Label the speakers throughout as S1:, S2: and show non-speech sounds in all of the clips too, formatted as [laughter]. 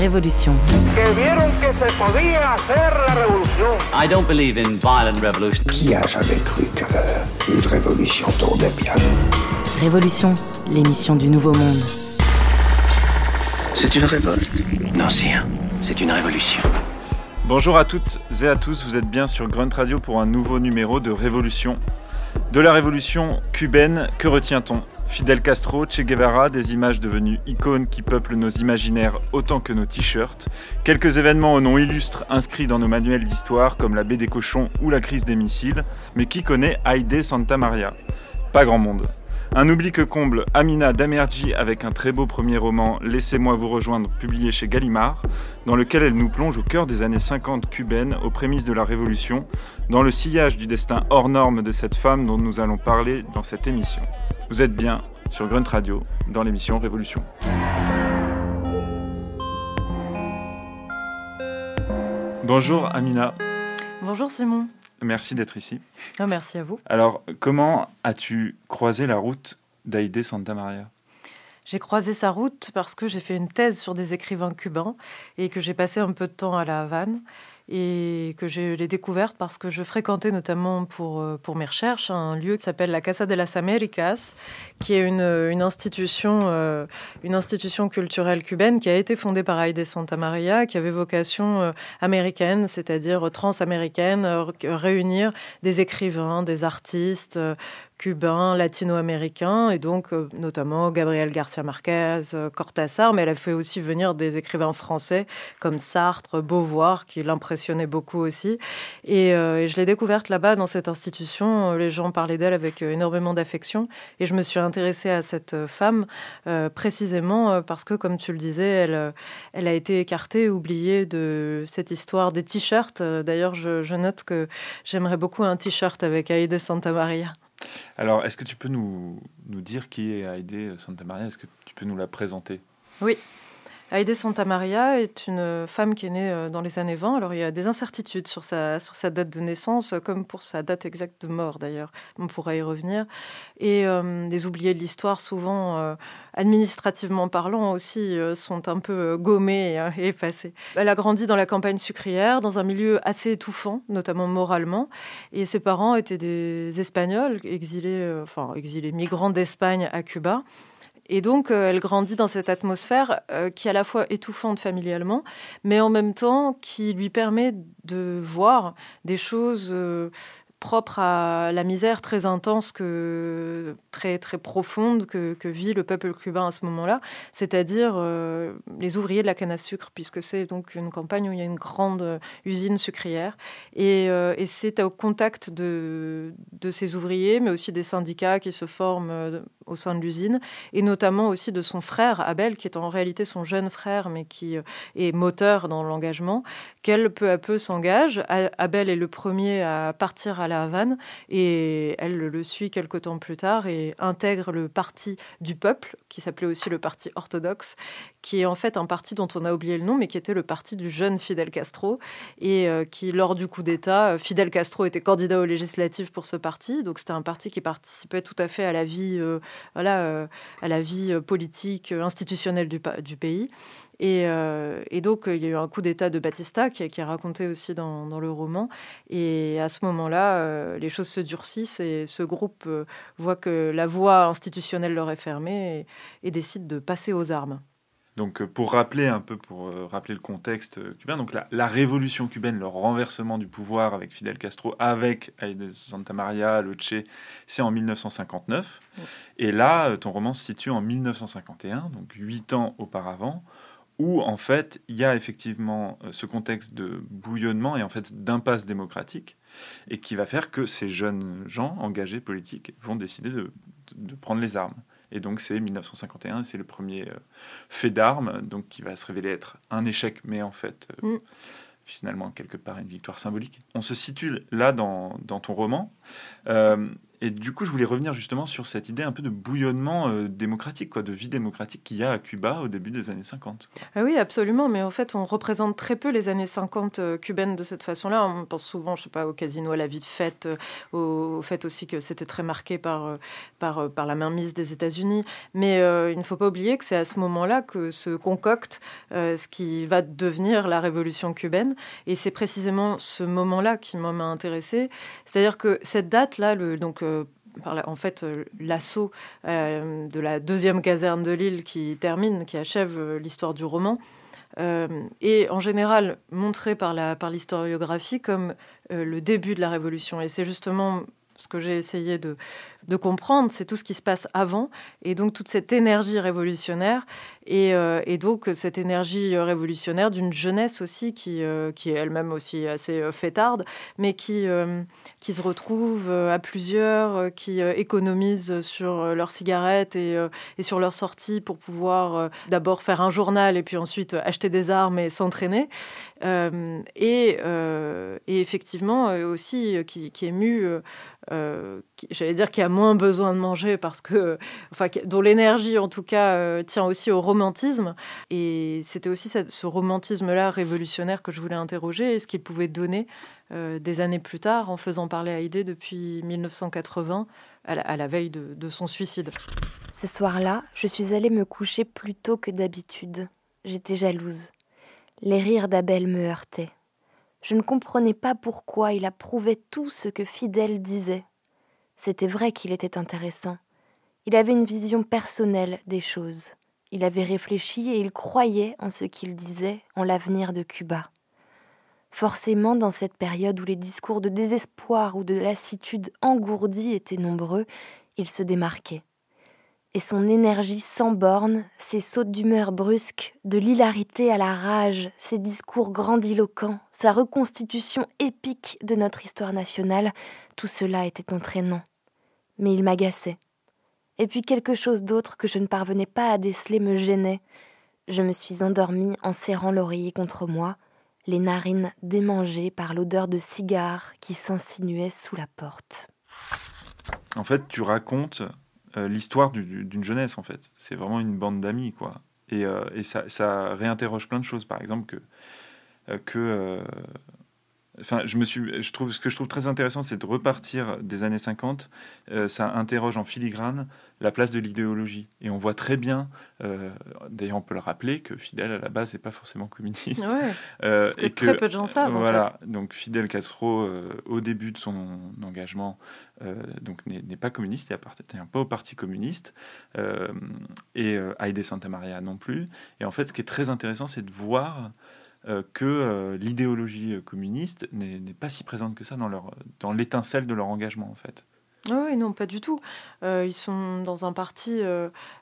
S1: Révolution.
S2: I don't believe in violent revolution.
S3: Qui a jamais cru qu'une révolution tournait bien?
S1: Révolution, l'émission du Nouveau Monde.
S4: C'est une révolte. Non, sire, c'est une révolution.
S5: Bonjour à toutes et à tous, vous êtes bien sur Grunt Radio pour un nouveau numéro de Révolution. De la révolution cubaine, que retient-on? Fidel Castro, Che Guevara, des images devenues icônes qui peuplent nos imaginaires autant que nos t-shirts, quelques événements au nom illustre inscrits dans nos manuels d'histoire comme la baie des cochons ou la crise des missiles, mais qui connaît Haïdé Santa Maria? Pas grand monde. Un oubli que comble Amina Damerji avec un très beau premier roman Laissez-moi vous rejoindre publié chez Gallimard, dans lequel elle nous plonge au cœur des années 50 cubaines, aux prémices de la Révolution, dans le sillage du destin hors norme de cette femme dont nous allons parler dans cette émission. Vous êtes bien sur Grunt Radio, dans l'émission Révolution. Bonjour Amina,
S6: Bonjour Simon.
S5: merci d'être ici.
S6: Oh, merci à vous.
S5: Alors, comment as-tu croisé la route d'Aïdé Santa Maria?
S6: J'ai croisé sa route parce que j'ai fait une thèse sur des écrivains cubains et que j'ai passé un peu de temps à La Havane et que je l'ai découverte parce que je fréquentais notamment pour, euh, pour mes recherches un lieu qui s'appelle la Casa de las Américas, qui est une, une institution, euh, une institution culturelle cubaine qui a été fondée par Aide Santa Maria, qui avait vocation euh, américaine, c'est-à-dire transaméricaine, réunir des écrivains, des artistes, cubains, latino-américains, et donc euh, notamment Gabriel Garcia Marquez, euh, Cortázar, mais elle a fait aussi venir des écrivains français comme Sartre, Beauvoir, qui l'impressionnait beaucoup aussi. Et, euh, et je l'ai découverte là-bas dans cette institution. Les gens parlaient d'elle avec énormément d'affection, et je me suis intéressée à cette femme précisément parce que, comme tu le disais, elle, a été écartée, oubliée de cette histoire des t-shirts. D'ailleurs, je, note que j'aimerais beaucoup un t-shirt avec Aide Santa Maria.
S5: Alors, est-ce que tu peux nous, nous dire qui est Haïdé Santa Maria? Est-ce que tu peux nous la présenter?
S6: Oui. Aide Santa Maria est une femme qui est née euh, dans les années 20. Alors, il y a des incertitudes sur sa, date de naissance, euh, comme pour sa date exacte de mort, d'ailleurs. On pourra y revenir. Et euh, les oubliés de l'histoire, souvent, euh, administrativement parlant aussi, sont un peu gommés et effacés. Elle a grandi dans la campagne sucrière, dans un milieu assez étouffant, notamment moralement. Et ses parents étaient des Espagnols, exilés, enfin, exilés, migrants d'Espagne à Cuba. Et donc, euh, elle grandit dans cette atmosphère euh, qui est à la fois étouffante familialement, mais en même temps qui lui permet de voir des choses euh, propres à la misère très intense, que, très, très profonde que, vit le peuple cubain à ce moment-là, c'est-à-dire euh, les ouvriers de la canne à sucre, puisque c'est donc une campagne où il y a une grande euh, usine sucrière. Et, euh, et c'est au contact de, de ces ouvriers, mais aussi des syndicats qui se forment au sein de l'usine, et notamment aussi de son frère Abel, qui est en réalité son jeune frère, mais qui est moteur dans l'engagement, qu'elle peu à peu s'engage. Abel est le premier à partir à la Havane, et elle le suit quelque temps plus tard et intègre le parti du peuple, qui s'appelait aussi le parti orthodoxe, qui est en fait un parti dont on a oublié le nom, mais qui était le parti du jeune Fidel Castro, et euh, qui, lors du coup d'État, euh, Fidel Castro était candidat aux législatives pour ce parti, donc c'était un parti qui participait tout à fait à la vie, euh, voilà, à la vie politique, institutionnelle du, du pays. Et, euh, et donc, euh, il y a eu un coup d'État de Batista qui, est- qui est raconté aussi dans, dans le roman. Et à ce moment-là, euh, les choses se durcissent et ce groupe voit que la voie institutionnelle leur est fermée et, et décide de passer aux armes.
S5: Donc, pour rappeler un peu, pour rappeler le contexte cubain, donc la, la révolution cubaine, le renversement du pouvoir avec Fidel Castro, avec Aide Santa Maria, le Che, c'est en 1959.
S6: Oui.
S5: Et là, ton roman se situe en 1951, donc huit ans auparavant, où en fait il y a effectivement euh, ce contexte de bouillonnement et en fait d'impasse démocratique, et qui va faire que ces jeunes gens engagés politiques vont décider de, de prendre les armes. Et donc c'est 1951, c'est le premier euh, fait d'armes, donc qui va se révéler être un échec, mais en fait euh,
S6: Mm.
S5: finalement quelque part une victoire symbolique. On se situe là dans, dans ton roman, euh, et du coup, je voulais revenir justement sur cette idée un peu de bouillonnement euh, démocratique, quoi, de vie démocratique qu'il y a à Cuba au début des années 50.
S6: Ah oui, absolument. Mais en fait, on représente très peu les années 50 euh, cubaines de cette façon-là. On pense souvent, je sais pas, au casino, à la vie de fête, euh, au, fait aussi que c'était très marqué par, par, la mainmise des États-Unis. Mais il ne faut pas oublier que c'est à ce moment-là que se concocte ce qui va devenir la révolution cubaine. Et c'est précisément ce moment-là qui m'a intéressé. C'est-à-dire que cette date-là, le, donc en fait euh, l'assaut euh, de la deuxième caserne de l'île qui termine, qui achève euh, l'histoire du roman, est en général montré par l'historiographie comme le début de la Révolution. Et c'est justement ce que j'ai essayé de, de comprendre, c'est tout ce qui se passe avant, et donc toute cette énergie révolutionnaire, et, euh, donc cette énergie révolutionnaire d'une jeunesse aussi qui, euh, qui est elle-même aussi assez euh, fêtarde, mais qui, qui se retrouve à plusieurs, qui économise sur leurs cigarettes et, et sur leurs sorties pour pouvoir d'abord faire un journal et puis ensuite acheter des armes et s'entraîner. Et, et, effectivement aussi qui, qui est mu, j'allais dire, qui a moins besoin de manger parce que, enfin, dont l'énergie en tout cas euh, tient aussi au romantisme. Et c'était aussi ce romantisme-là révolutionnaire que je voulais interroger et ce qu'il pouvait donner euh, des années plus tard en faisant parler Haïdé depuis 1980 à la, veille de, de son suicide.
S7: Ce soir-là, je suis allée me coucher plus tôt que d'habitude. J'étais jalouse. Les rires d'Abel me heurtaient. Je ne comprenais pas pourquoi il approuvait tout ce que Fidèle disait. C'était vrai qu'il était intéressant. Il avait une vision personnelle des choses. Il avait réfléchi et il croyait en ce qu'il disait, en l'avenir de Cuba. Forcément, dans cette période où les discours de désespoir ou de lassitude engourdis étaient nombreux, il se démarquait. Et son énergie sans bornes, ses sautes d'humeur brusques, de l'hilarité à la rage, ses discours grandiloquents, sa reconstitution épique de notre histoire nationale, tout cela était entraînant mais il m'agaçait. Et puis quelque chose d'autre que je ne parvenais pas à déceler me gênait. Je me suis endormie en serrant l'oreiller contre moi, les narines démangées par l'odeur de cigare qui s'insinuait sous la porte.
S5: En fait, tu racontes euh, l'histoire d'une jeunesse, en fait. C'est vraiment une bande d'amis, quoi. Et, euh, ça, réinterroge plein de choses. Par exemple, que, euh, que Enfin, je me suis, je trouve, ce que je trouve très intéressant, c'est de repartir des années 50. Euh, ça interroge en filigrane la place de l'idéologie. Et on voit très bien, euh, d'ailleurs on peut le rappeler, que Fidel à la base n'est pas forcément communiste.
S6: Ouais, [laughs] euh, et que, très peu de gens savent.
S5: voilà, donc Fidel Castro, au début de son engagement, donc n'est pas communiste, il appartient pas au Parti communiste, et Aide Santa Maria non plus. Et en fait, ce qui est très intéressant, c'est de voir que euh, l'idéologie euh, communiste n'est pas si présente que ça dans, leur, dans l'étincelle de leur engagement, en fait.
S6: Oui, non, pas du tout. ils sont dans un parti.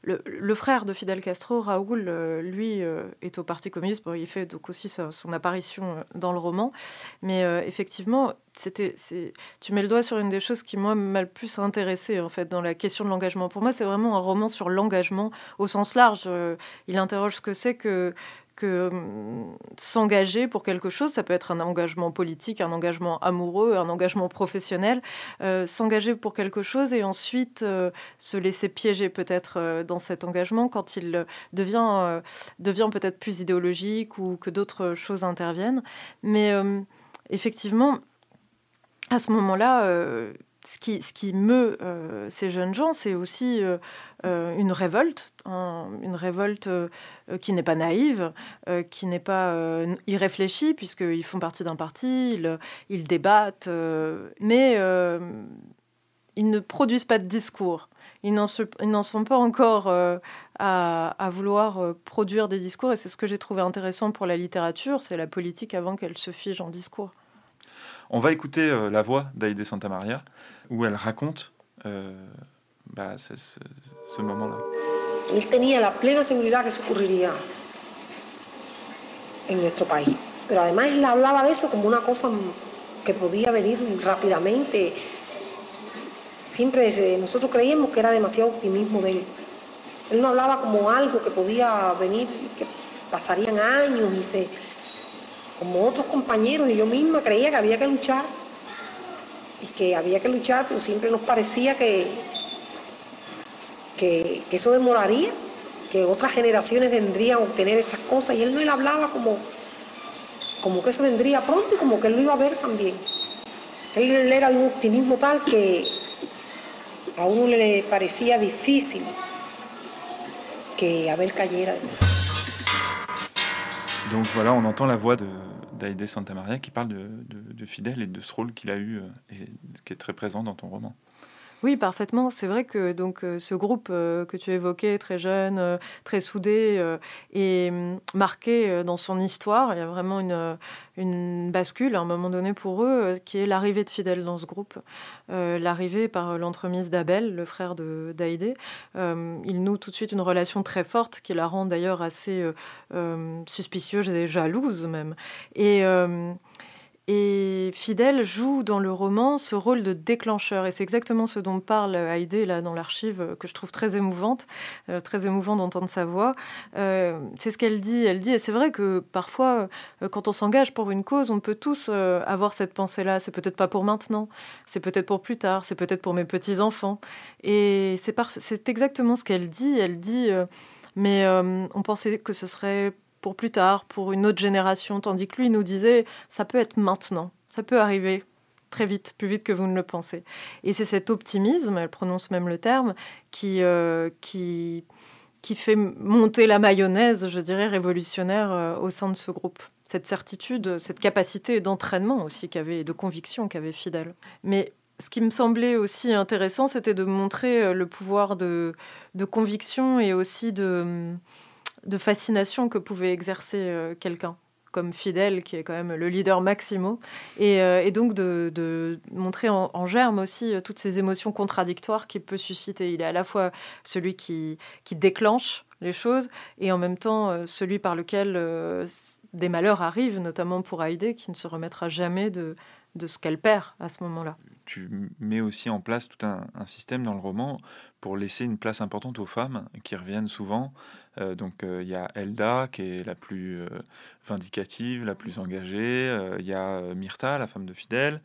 S6: le, frère de Fidel Castro, Raoul, lui, est au Parti communiste. il fait donc aussi son apparition dans le roman. Mais effectivement, c'était, tu mets le doigt sur une des choses qui, moi, m'a le plus intéressé, en fait, dans la question de l'engagement. Pour moi, c'est vraiment un roman sur l'engagement au sens large. il interroge ce que c'est que que hum, s'engager pour quelque chose, ça peut être un engagement politique, un engagement amoureux, un engagement professionnel, euh, s'engager pour quelque chose et ensuite euh, se laisser piéger peut-être euh, dans cet engagement quand il devient, devient peut-être plus idéologique ou que d'autres choses interviennent. Mais hum, effectivement, à ce moment-là, ce qui, meut euh, ces jeunes gens, c'est aussi euh, euh, une révolte, une révolte qui n'est pas naïve, qui n'est pas irréfléchie, puisqu'ils font partie d'un parti, ils, débattent, mais ils ne produisent pas de discours. Ils n'en sont pas encore à, à, vouloir produire des discours, et c'est ce que j'ai trouvé intéressant pour la littérature, c'est la politique avant qu'elle se fige en discours.
S5: On va écouter la voix d'Aïdé Santa Maria, où elle raconte euh, bah, ce, ce, moment-là.
S8: Él tenía la plena seguridad que eso ocurriría en nuestro país. Pero además él hablaba de eso como una cosa que podía venir rápidamente. Siempre nosotros creíamos que era demasiado optimismo de él. Él no hablaba como algo que podía venir, que pasarían años y se, como otros compañeros y yo misma creía que había que luchar y que había que luchar, pero siempre nos parecía que, que, eso demoraría, que otras generaciones vendrían a obtener estas cosas, y él no le hablaba como, como que eso vendría pronto y como que él lo iba a ver también. Él era de un optimismo tal que a uno le parecía difícil que Abel cayera.
S5: Donc voilà, on entend la voix de d'Aide Santa Maria qui parle de, de, de, et de ce rôle qu'il a eu euh, et qui est très présent dans ton roman.
S6: Oui, parfaitement. C'est vrai que donc euh, ce groupe euh, que tu évoquais, très jeune, euh, très soudé, est hum, marqué dans son histoire. Il y a vraiment une, bascule à un moment donné pour eux, qui est l'arrivée de Fidèle dans ce groupe. l'arrivée par l'entremise d'Abel, le frère de d'Aïdé. il noue tout de suite une relation très forte qui la rend d'ailleurs assez suspicieuse et jalouse même. Et et Fidèle joue dans le roman ce rôle de déclencheur. Et c'est exactement ce dont parle Haïdé là dans l'archive, que je trouve très émouvante, euh, très émouvant d'entendre sa voix. Euh, c'est ce qu'elle dit. Elle dit, et c'est vrai que parfois, euh, quand on s'engage pour une cause, on peut tous euh, avoir cette pensée-là. C'est peut-être pas pour maintenant, c'est peut-être pour plus tard, c'est peut-être pour mes petits-enfants. Et c'est, c'est exactement ce qu'elle dit. Elle dit, euh, mais euh, on pensait que ce serait pour plus tard, pour une autre génération, tandis que lui nous disait ça peut être maintenant, ça peut arriver très vite, plus vite que vous ne le pensez. Et c'est cet optimisme, elle prononce même le terme, qui, euh, qui, fait monter la mayonnaise, je dirais, révolutionnaire euh, au sein de ce groupe. Cette certitude, cette capacité d'entraînement aussi qu'avait, de conviction qu'avait Fidel. Mais ce qui me semblait aussi intéressant, c'était de montrer euh, le pouvoir de, de conviction et aussi de de fascination que pouvait exercer euh, quelqu'un comme Fidel, qui est quand même le leader maximo, et, euh, donc de, montrer en, germe aussi euh, toutes ces émotions contradictoires qu'il peut susciter. Il est à la fois celui qui, déclenche les choses, et en même temps celui par lequel des malheurs arrivent, notamment pour Haïdé, qui ne se remettra jamais de, de ce qu'elle perd à ce moment-là.
S5: Tu mets aussi en place tout un, système dans le roman pour laisser une place importante aux femmes qui reviennent souvent. Euh, donc il euh, y a Elda qui est la plus euh, vindicative, la plus engagée. Il y a Myrta, la femme de Fidèle,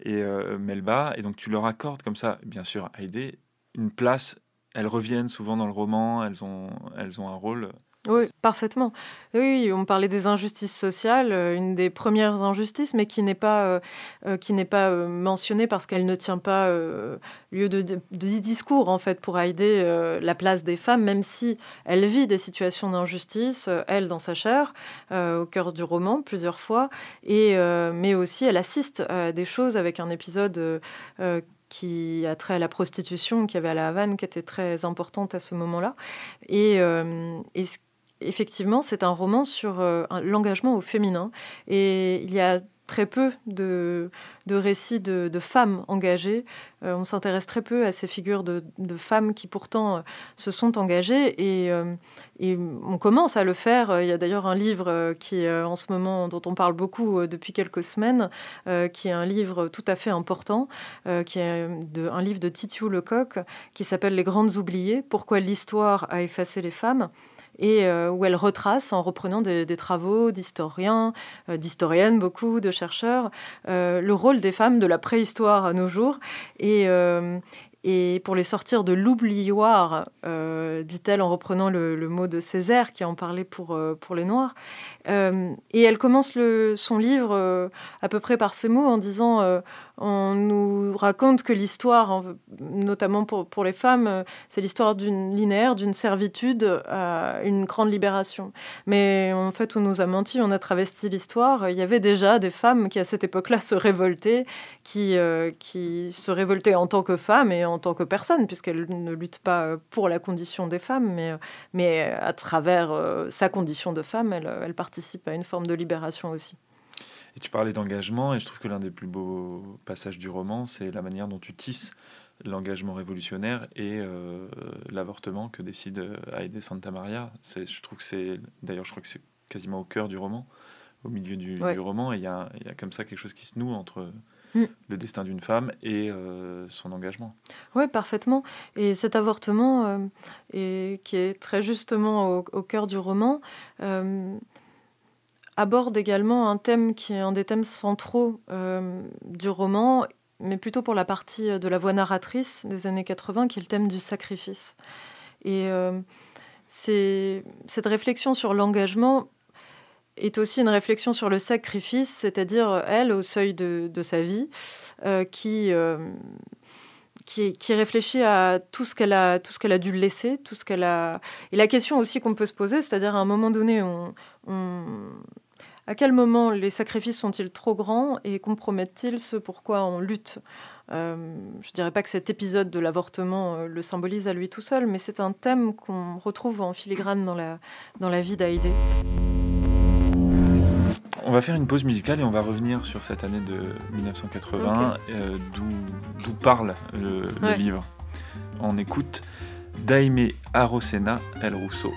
S5: et Melba. Et donc tu leur accordes comme ça, bien sûr, Haïdé, une place. Elles reviennent souvent dans le roman, elles ont, elles ont un rôle
S6: oui, parfaitement. Oui, on parlait des injustices sociales, euh, une des premières injustices, mais qui n'est pas, euh, euh, qui n'est pas mentionnée parce qu'elle ne tient pas euh, lieu de, de, de, discours, en fait, pour aider euh, la place des femmes, même si elle vit des situations d'injustice, elle, dans sa chair, au cœur du roman, plusieurs fois, et, mais aussi elle assiste à des choses avec un épisode qui a trait à la prostitution qui avait à la Havane, qui était très importante à ce moment-là. Et, euh, et ce effectivement, c'est un roman sur euh, l'engagement au féminin. Et il y a très peu de, récits de, femmes engagées. Euh, on s'intéresse très peu à ces figures de, femmes qui pourtant euh, se sont engagées et, et, on commence à le faire. Il y a d'ailleurs un livre qui en ce moment dont on parle beaucoup depuis quelques semaines, qui est un livre tout à fait important, qui est un livre de Titiou Lecoq qui s'appelle Les grandes oubliées, pourquoi l'histoire a effacé les femmes et euh, où elle retrace en reprenant des, travaux d'historiens, euh, d'historiennes beaucoup, de chercheurs, euh, le rôle des femmes de la préhistoire à nos jours et, et pour les sortir de l'oublioir, dit-elle en reprenant le, mot de Césaire qui en parlait pour, pour les Noirs. Et elle commence le, son livre à peu près par ces mots en disant on nous raconte que l'histoire, notamment pour, les femmes, euh, c'est l'histoire d'une linéaire, d'une servitude à une grande libération. Mais en fait, on nous a menti, on a travesti l'histoire. Il y avait déjà des femmes qui, à cette époque-là, se révoltaient, qui, euh, se révoltaient en tant que femmes et en tant que personnes, puisqu'elles ne luttent pas pour la condition des femmes, mais, à travers euh, sa condition de femme, elle, elle participe à une forme de libération aussi.
S5: Et tu parlais d'engagement, et je trouve que l'un des plus beaux passages du roman, c'est la manière dont tu tisses l'engagement révolutionnaire et euh, l'avortement que décide Haïdé Santa Maria. Je trouve que c'est, d'ailleurs, je crois que c'est quasiment au cœur du roman, au milieu du, ouais. du roman, et il y, y a, comme ça quelque chose qui se noue entre mm. le destin d'une femme et euh, son engagement.
S6: Oui, parfaitement. Et cet avortement, euh, et, qui est très justement au, au cœur du roman, euh, aborde également un thème qui est un des thèmes centraux euh, du roman mais plutôt pour la partie de la voix narratrice des années 80, qui est le thème du sacrifice. Et c'est cette réflexion sur l'engagement est aussi une réflexion sur le sacrifice, c'est-à-dire elle au seuil de, sa vie, qui réfléchit à tout ce qu'elle a, tout ce qu'elle a dû laisser, tout ce qu'elle a. Et la question aussi qu'on peut se poser, c'est-à-dire à un moment donné, on, à quel moment les sacrifices sont-ils trop grands et compromettent-ils ce pourquoi on lutte? Euh, Je ne dirais pas que cet épisode de l'avortement euh, le symbolise à lui tout seul, mais c'est un thème qu'on retrouve en filigrane dans la, dans la vie d'Aïdé.
S5: On va faire une pause musicale et on va revenir sur cette année de 1980, euh, d'où parle le, livre. On écoute Daime Arosena El Rousseau.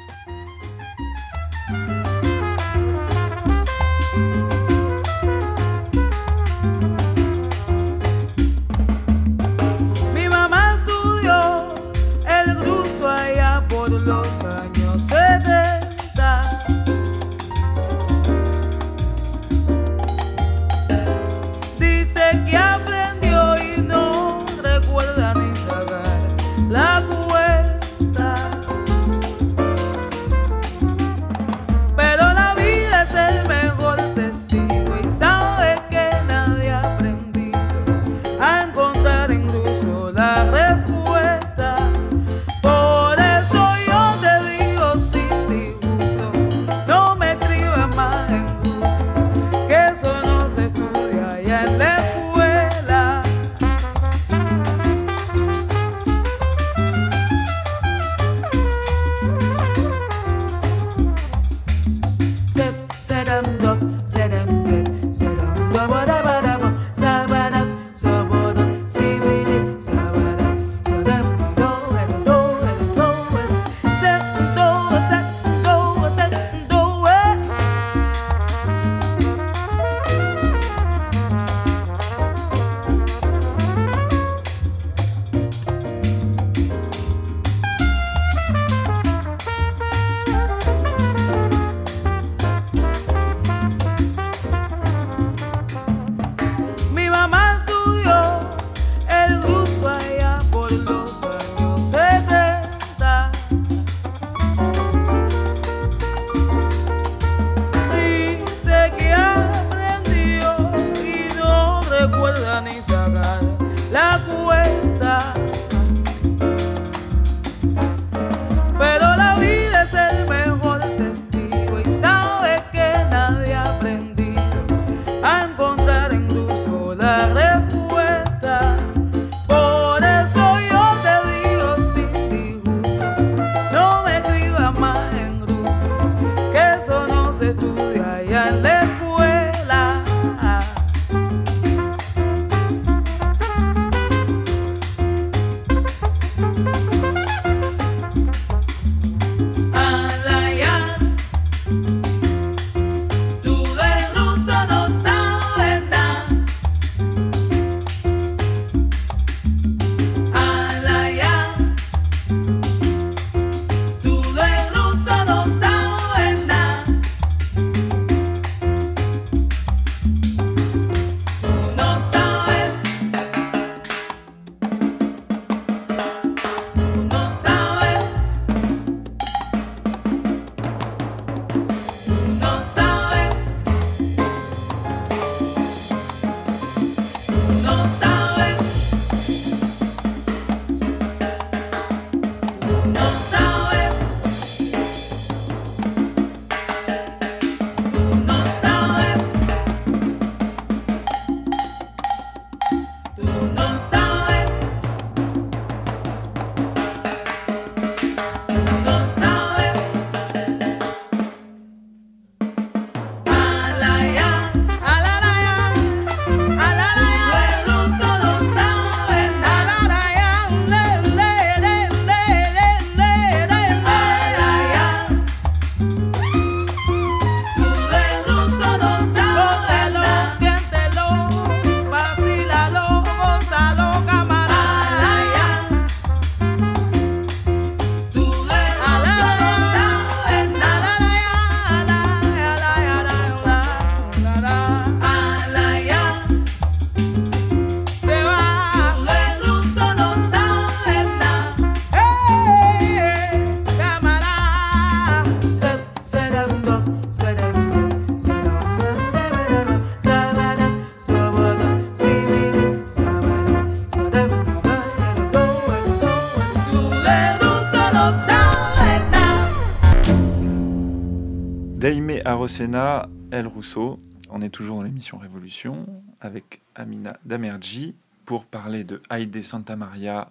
S5: Arosena, El Rousseau. On est toujours dans l'émission Révolution avec Amina Damerji pour parler de Haïdé Santa Maria,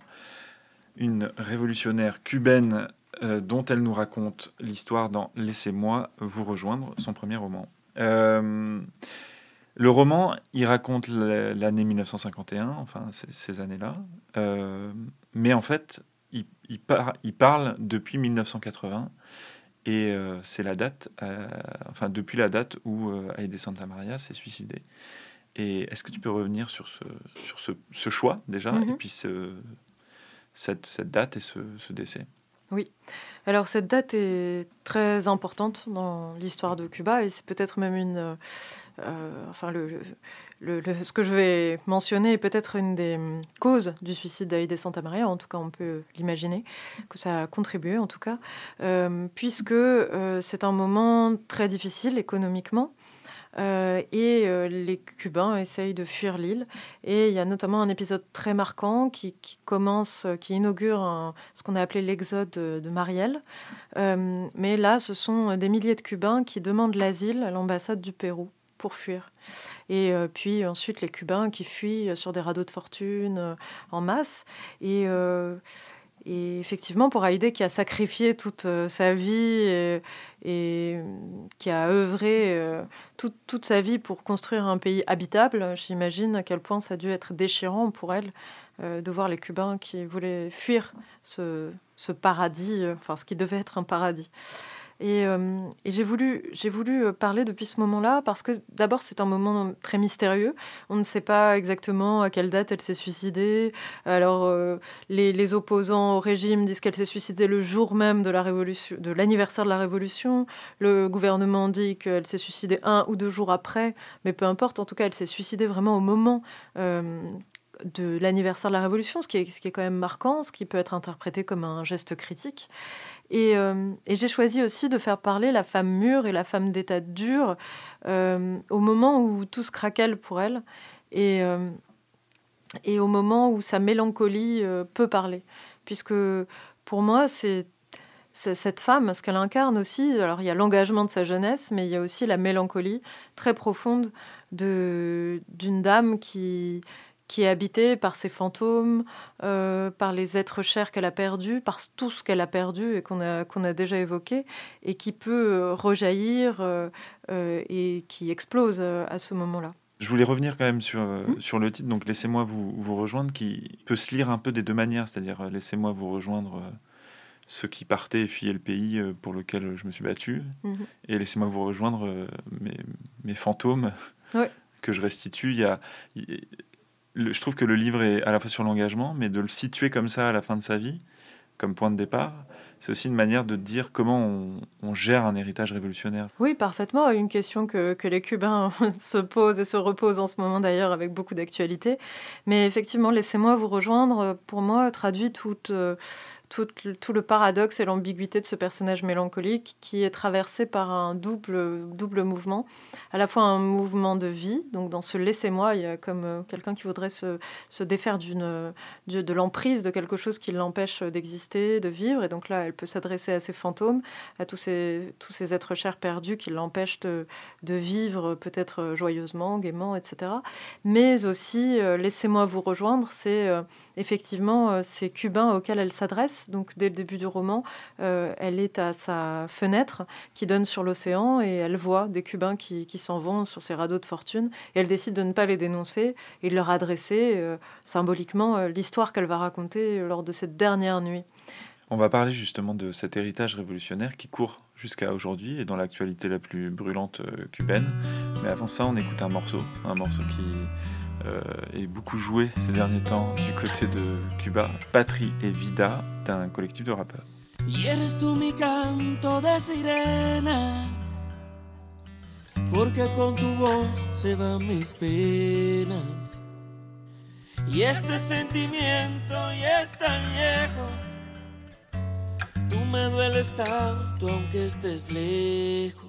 S5: une révolutionnaire cubaine euh, dont elle nous raconte l'histoire dans Laissez-moi vous rejoindre, son premier roman. Euh, le roman, il raconte l'année 1951, enfin ces, années-là, euh, mais en fait, il, il, parle depuis 1980 et c'est la date, enfin depuis la date où Aide Santa Maria s'est suicidée. Et est-ce que tu peux revenir sur ce, sur ce, ce choix déjà, et mm-hmm. puis ce, cette, cette, date et ce, ce décès?
S6: Oui. Alors cette date est très importante dans l'histoire de Cuba et c'est peut-être même une, euh, enfin le, le, ce que je vais mentionner est peut-être une des causes du suicide d'Aïdé Santa Maria. En tout cas, on peut l'imaginer que ça a contribué, en tout cas, euh, puisque euh, c'est un moment très difficile économiquement. Euh, et les Cubains essayent de fuir l'île. Et il y a notamment un épisode très marquant qui, commence, qui inaugure ce qu'on a appelé l'exode de, Marielle. mais là, ce sont des milliers de Cubains qui demandent l'asile à l'ambassade du Pérou pour fuir. Et puis ensuite, les Cubains qui fuient sur des radeaux de fortune en masse. Et et effectivement, pour Haïdé, qui a sacrifié toute euh, sa vie et, qui a œuvré euh, toute, sa vie pour construire un pays habitable, j'imagine à quel point ça a dû être déchirant pour elle euh, de voir les Cubains qui voulaient fuir ce, ce paradis, enfin ce qui devait être un paradis. Euh, et, j'ai voulu, euh, parler depuis ce moment-là parce que d'abord c'est un moment très mystérieux. On ne sait pas exactement à quelle date elle s'est suicidée. Alors euh, les, opposants au régime disent qu'elle s'est suicidée le jour même de la révolution, de l'anniversaire de la révolution. Le gouvernement dit qu'elle s'est suicidée un ou deux jours après, mais peu importe. En tout cas, elle s'est suicidée vraiment au moment de l'anniversaire de la Révolution, ce qui, est, ce qui est quand même marquant, ce qui peut être interprété comme un geste critique. Euh, et, j'ai choisi aussi de faire parler la femme mûre et la femme d'état dur euh, au moment où tout se craquelle pour elle et, euh, et au moment où sa mélancolie peut parler. Puisque pour moi, c'est cette femme, ce qu'elle incarne aussi, alors il y a l'engagement de sa jeunesse, mais il y a aussi la mélancolie très profonde d'une dame qui, qui est habitée par ses fantômes, euh, par les êtres chers qu'elle a perdus, par tout ce qu'elle a perdu et qu'on a, qu'on a déjà évoqué, et qui peut euh, rejaillir euh, et qui explose à ce moment-là.
S5: Je voulais revenir quand même sur, mmh. sur le titre, donc Laissez-moi vous, vous, rejoindre, qui peut se lire un peu des deux manières, c'est-à-dire Laissez-moi vous rejoindre ceux qui partaient et fuyaient le pays pour lequel je me suis battu, mmh. et Laissez-moi vous rejoindre mes, mes fantômes. [laughs] que je restitue. Il y a, je trouve que le livre est à la fois sur l'engagement, mais de le situer comme ça à la fin de sa vie, comme point de départ, c'est aussi une manière de dire comment on, gère un héritage révolutionnaire.
S6: Oui, parfaitement. Une question que, les Cubains [laughs] se posent et se reposent en ce moment d'ailleurs avec beaucoup d'actualité. Mais effectivement, laissez-moi vous rejoindre. Pour moi, traduit toute... Euh, tout, tout, le paradoxe et l'ambiguïté de ce personnage mélancolique qui est traversé par un double, double mouvement, à la fois un mouvement de vie, donc dans ce laissez-moi, il y a comme euh, quelqu'un qui voudrait se, se défaire d'une, de, de l'emprise de quelque chose qui l'empêche d'exister, de vivre, et donc là, elle peut s'adresser à ses fantômes, à tous ces, tous ces êtres chers perdus qui l'empêchent de, de, vivre peut-être joyeusement, gaiement, etc. Mais aussi, euh, laissez-moi vous rejoindre, c'est euh, effectivement ces Cubains auxquels elle s'adresse, donc dès le début du roman, euh, elle est à sa fenêtre qui donne sur l'océan et elle voit des Cubains qui, s'en vont sur ces radeaux de fortune et elle décide de ne pas les dénoncer et de leur adresser euh, symboliquement euh, l'histoire qu'elle va raconter lors de cette dernière nuit.
S5: On va parler justement de cet héritage révolutionnaire qui court jusqu'à aujourd'hui et dans l'actualité la plus brûlante cubaine. Mais avant ça, on écoute un morceau, un morceau qui euh, est beaucoup joué ces derniers temps du côté de Cuba, Patrie et Vida, d'un collectif de rappeurs.
S9: Me dueles tanto aunque estés lejos.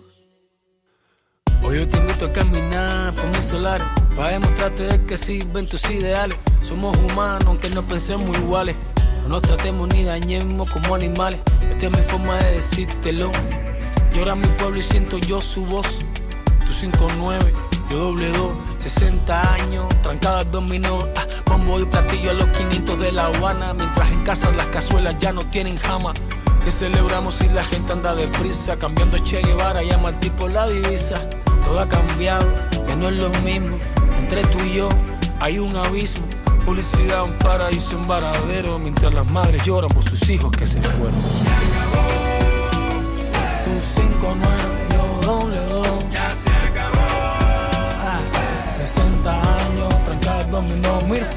S9: Hoy yo te invito a caminar por mis solares para demostrarte de que sirven tus ideales. Somos humanos aunque no pensemos iguales. No nos tratemos ni dañemos como animales. Esta es mi forma de decírtelo.
S10: Llora mi pueblo y siento yo su voz. Tu 59, yo doble 2, 60 años, trancada dominó. Ah, bombo y platillo a los 500 de La Habana. Mientras en casa las cazuelas ya no tienen jama. Que celebramos si la gente anda deprisa. Cambiando Che Guevara, llama al tipo la divisa. Todo ha cambiado, ya no es lo mismo. Entre tú y yo hay un abismo. Publicidad, un paraíso, un varadero. Mientras las madres lloran por sus hijos que se fueron. Se acabó. Tu 59, yo doble dos. Ya se acabó. Ah, 60 años, trancada dominó, mira.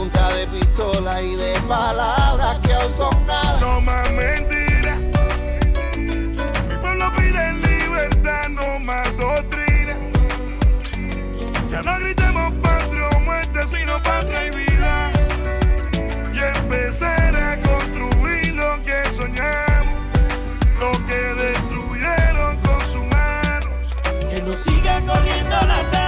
S11: Punta de pistola y de palabras que aún son nada.
S12: No más mentiras. Mi pueblo pide libertad, no más doctrina. Ya no gritemos patria o muerte, sino patria y vida. Y empezar a construir lo que soñamos, lo que destruyeron con su mano.
S9: Que no siga corriendo la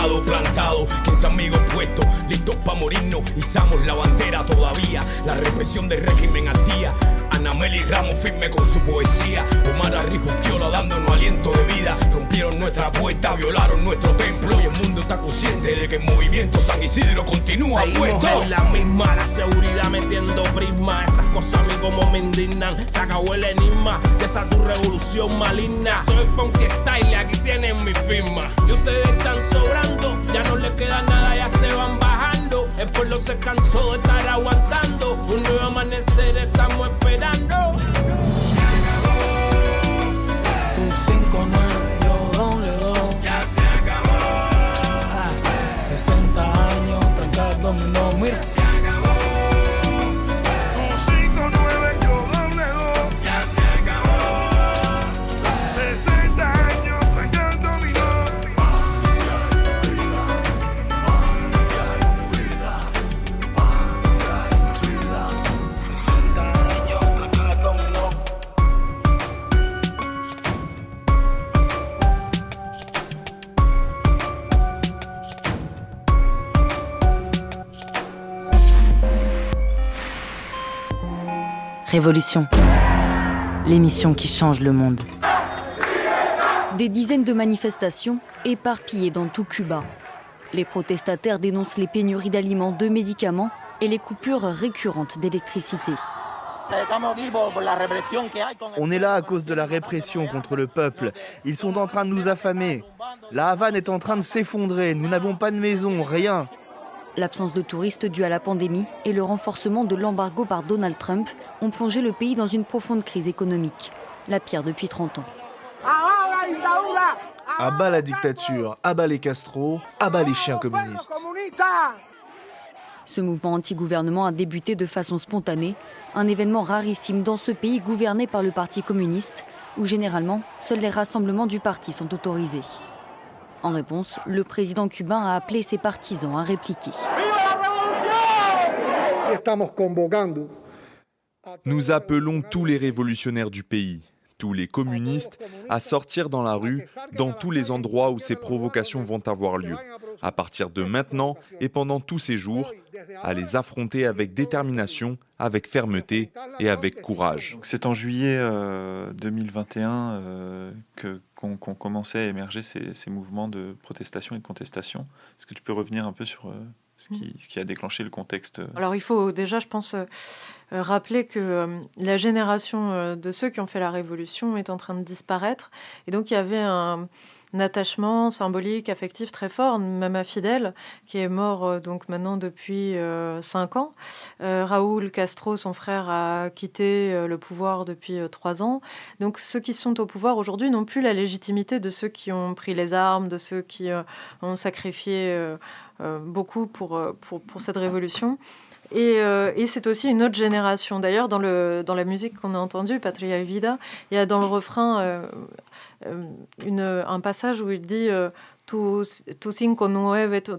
S13: pasado plantado, 15 amigos puestos, listos para morirnos, izamos la bandera todavía, la represión del régimen al día. Ana Meli Ramos firme con su poesía, Omar Arrijuquiola dándonos aliento de vida, rompieron nuestra puerta, violaron nuestro templo y el mundo está consciente de que el movimiento San Isidro continúa
S10: Seguimos
S13: puesto.
S10: en la misma, la seguridad metiendo prisma. Esas cosas a mí como me indignan. Se acabó el enigma de esa tu revolución maligna. Soy funky style, aquí tienen mi firma. Y ustedes están sobrando, ya no les queda nada, ya se van bajando. El pueblo se cansó de estar aguantando.
S1: Révolution. L'émission qui change le monde.
S14: Des dizaines de manifestations éparpillées dans tout Cuba. Les protestataires dénoncent les pénuries d'aliments, de médicaments et les coupures récurrentes d'électricité.
S15: On est là à cause de la répression contre le peuple. Ils sont en train de nous affamer. La Havane est en train de s'effondrer. Nous n'avons pas de maison, rien.
S14: L'absence de touristes due à la pandémie et le renforcement de l'embargo par Donald Trump ont plongé le pays dans une profonde crise économique, la pire depuis 30 ans.
S15: À bas la dictature, à bas les Castro, à bas les chiens communistes.
S14: Ce mouvement anti-gouvernement a débuté de façon spontanée, un événement rarissime dans ce pays gouverné par le Parti communiste, où généralement seuls les rassemblements du parti sont autorisés. En réponse, le président cubain a appelé ses partisans à répliquer.
S16: Nous appelons tous les révolutionnaires du pays, tous les communistes, à sortir dans la rue, dans tous les endroits où ces provocations vont avoir lieu, à partir de maintenant et pendant tous ces jours, à les affronter avec détermination, avec fermeté et avec courage.
S5: C'est en juillet euh, 2021 euh, que qu'on à émerger ces, ces mouvements de protestation et de contestation. Est-ce que tu peux revenir un peu sur euh, ce, qui, a déclenché le contexte
S6: Alors il faut déjà, je pense, euh, euh, rappeler que euh, la génération de ceux qui ont fait la révolution est en train de disparaître. Et donc il y avait un, attachement symbolique, affectif très fort, même à Fidel, qui est mort donc maintenant depuis cinq ans. Raoul Castro, son frère, a quitté le pouvoir depuis trois ans. Donc ceux qui sont au pouvoir aujourd'hui n'ont plus la légitimité de ceux qui ont pris les armes, de ceux qui ont sacrifié beaucoup pour, pour, pour cette révolution. Euh, et, c'est aussi une autre génération. D'ailleurs, dans, dans la musique qu'on a entendue, Patria Vida, il y a dans le refrain euh, euh, une, un passage où il dit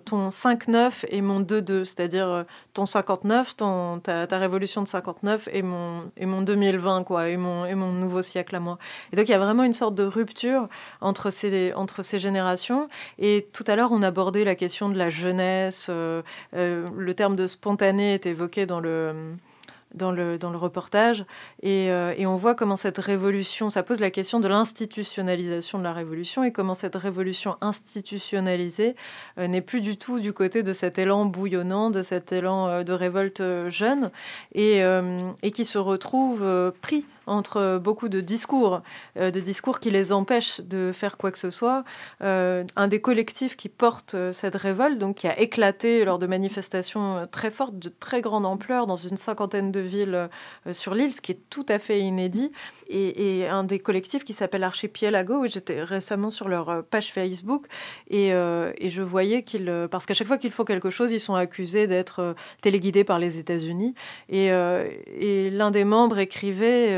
S6: ton 5-9 et mon 2-2, c'est-à-dire euh, ton 59, ton, ta, révolution de 59 et mon, et mon 2020, quoi, et mon, et mon nouveau siècle à moi. Et donc il y a vraiment une sorte de rupture entre ces, entre ces générations. Et tout à l'heure, on abordait la question de la jeunesse. Euh, euh, le terme de spontané est évoqué dans le dans le, dans le reportage. Et, euh, et, on voit comment cette révolution, ça pose la question de l'institutionnalisation de la révolution et comment cette révolution institutionnalisée euh, n'est plus du tout du côté de cet élan bouillonnant, de cet élan euh, de révolte jeune et, et qui se retrouve pris entre beaucoup de discours, euh, de discours qui les empêchent de faire quoi que ce soit. Euh, un des collectifs qui porte euh, cette révolte, donc qui a éclaté lors de manifestations très fortes, de très grande ampleur, dans une cinquantaine de villes sur l'île, ce qui est tout à fait inédit, et, un des collectifs qui s'appelle Archipelago, j'étais récemment sur leur page Facebook, et, et je voyais qu'ils, parce qu'à chaque fois qu'ils font quelque chose, ils sont accusés d'être téléguidés par les États-Unis, et, et l'un des membres écrivait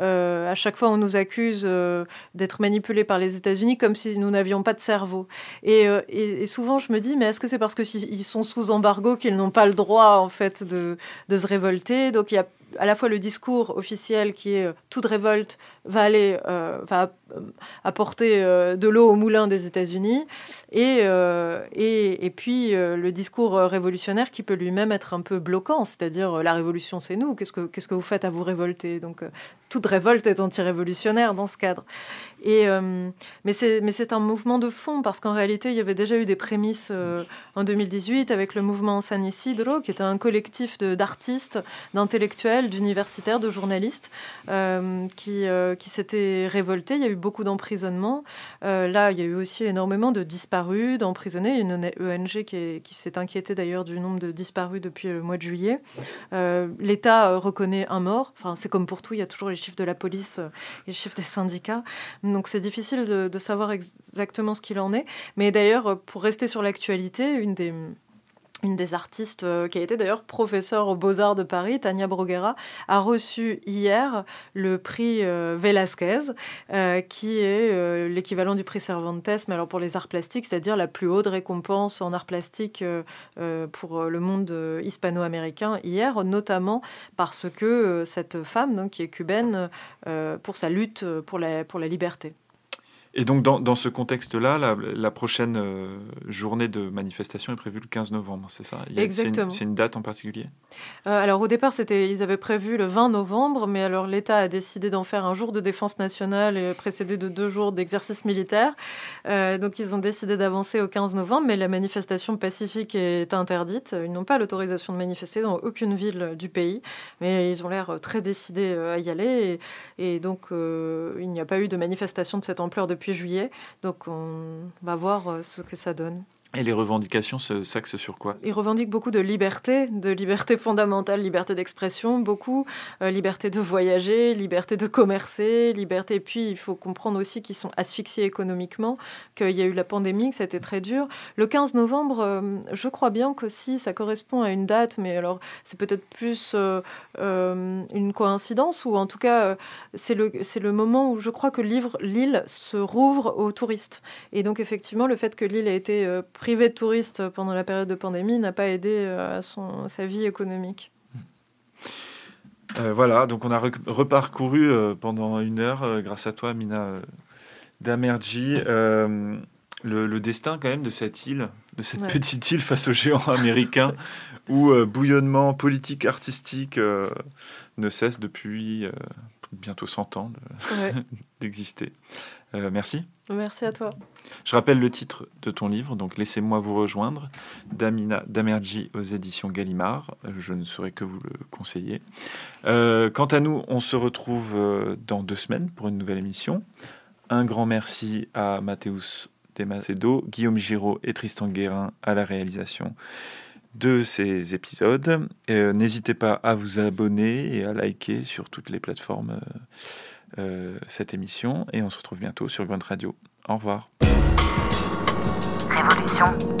S6: à chaque fois, on nous accuse euh, d'être manipulés par les États-Unis comme si nous n'avions pas de cerveau. Euh, et, souvent, je me dis, mais est-ce que c'est parce qu'ils sont sous embargo qu'ils n'ont pas le droit, en fait, de, se révolter? Donc, il y a à la fois le discours officiel qui est toute révolte va aller va apporter de l'eau au moulin des États-Unis. Et, et, et, puis le discours révolutionnaire qui peut lui-même être un peu bloquant, c'est-à-dire la révolution c'est nous, qu'est-ce que, qu'est-ce que vous faites à vous révolter? Donc toute révolte est anti-révolutionnaire dans ce cadre. Et, euh, mais c'est un mouvement de fond parce qu'en réalité, il y avait déjà eu des prémices euh, en 2018 avec le mouvement San Isidro, qui était un collectif d'artistes, d'intellectuels, d'universitaires, de journalistes euh, qui, qui s'étaient révoltés. Il y a eu beaucoup d'emprisonnements. là, il y a eu aussi énormément de disparus, d'emprisonnés. Une ONG qui, s'est inquiétée d'ailleurs du nombre de disparus depuis le mois de juillet. L'État reconnaît un mort. Enfin, c'est comme pour tout, il y a toujours les chiffres de la police et les chiffres des syndicats. Donc c'est difficile de, savoir exactement ce qu'il en est. Mais d'ailleurs, pour rester sur l'actualité, une des, une des artistes euh, qui a été d'ailleurs professeure aux Beaux-Arts de Paris, Tania Bruguera, a reçu hier le prix euh, Velasquez, euh, qui est l'équivalent du prix Cervantes, mais alors pour les arts plastiques, c'est-à-dire la plus haute récompense en arts plastiques pour le monde hispano-américain hier, notamment parce que cette femme, donc, qui est cubaine, pour sa lutte pour pour la liberté.
S5: Et donc, dans, ce contexte-là, la, prochaine euh, journée de manifestation est prévue le 15 novembre, c'est ça?
S6: Exactement.
S5: C'est une, date en particulier?
S6: Euh, Alors, au départ, ils avaient prévu le 20 novembre, mais alors l'État a décidé d'en faire un jour de défense nationale et précédé de deux jours d'exercice militaire. Euh, donc, ils ont décidé d'avancer au 15 novembre, mais la manifestation pacifique est interdite. Ils n'ont pas l'autorisation de manifester dans aucune ville du pays, mais ils ont l'air très décidés à y aller. Et, et donc, il n'y a pas eu de manifestation de cette ampleur depuis depuis juillet. Donc on va voir euh, ce que ça donne.
S5: Et les revendications s'axent sur quoi?
S6: Ils revendiquent beaucoup de liberté, de liberté fondamentale, liberté d'expression, beaucoup, euh, liberté de voyager, liberté de commercer, liberté. Et puis, il faut comprendre aussi qu'ils sont asphyxiés économiquement, qu'il y a eu la pandémie, que c'était très dur. Le 15 novembre, euh, je crois bien que si ça correspond à une date, mais alors c'est peut-être plus euh, une coïncidence, ou en tout cas, c'est le, le moment où je crois que l'île se rouvre aux touristes. Et donc, effectivement, le fait que l'île ait été privé de touristes pendant la période de pandémie n'a pas aidé euh, à son, sa vie économique.
S5: Euh, voilà, donc on a reparcouru euh, pendant une heure, grâce à toi, Mina Damerji, le, destin quand même de cette île, de cette petite île face aux géants américains, [laughs] où bouillonnement politique, artistique ne cesse depuis bientôt 100 ans [laughs] d'exister. Euh, merci.
S6: Merci à toi.
S5: Je rappelle le titre de ton livre, donc Laissez-moi vous rejoindre, d'Amina Damerji aux éditions Gallimard. Je ne saurais que vous le conseiller. Euh, quant à nous, on se retrouve euh, dans deux semaines pour une nouvelle émission. Un grand merci à Mathéus Demacedo, Guillaume Giraud et Tristan Guérin à la réalisation de ces épisodes. N'hésitez pas à vous abonner et à liker sur toutes les plateformes. Euh, cette émission et on se retrouve bientôt sur Grunt Radio. Au revoir. Révolution.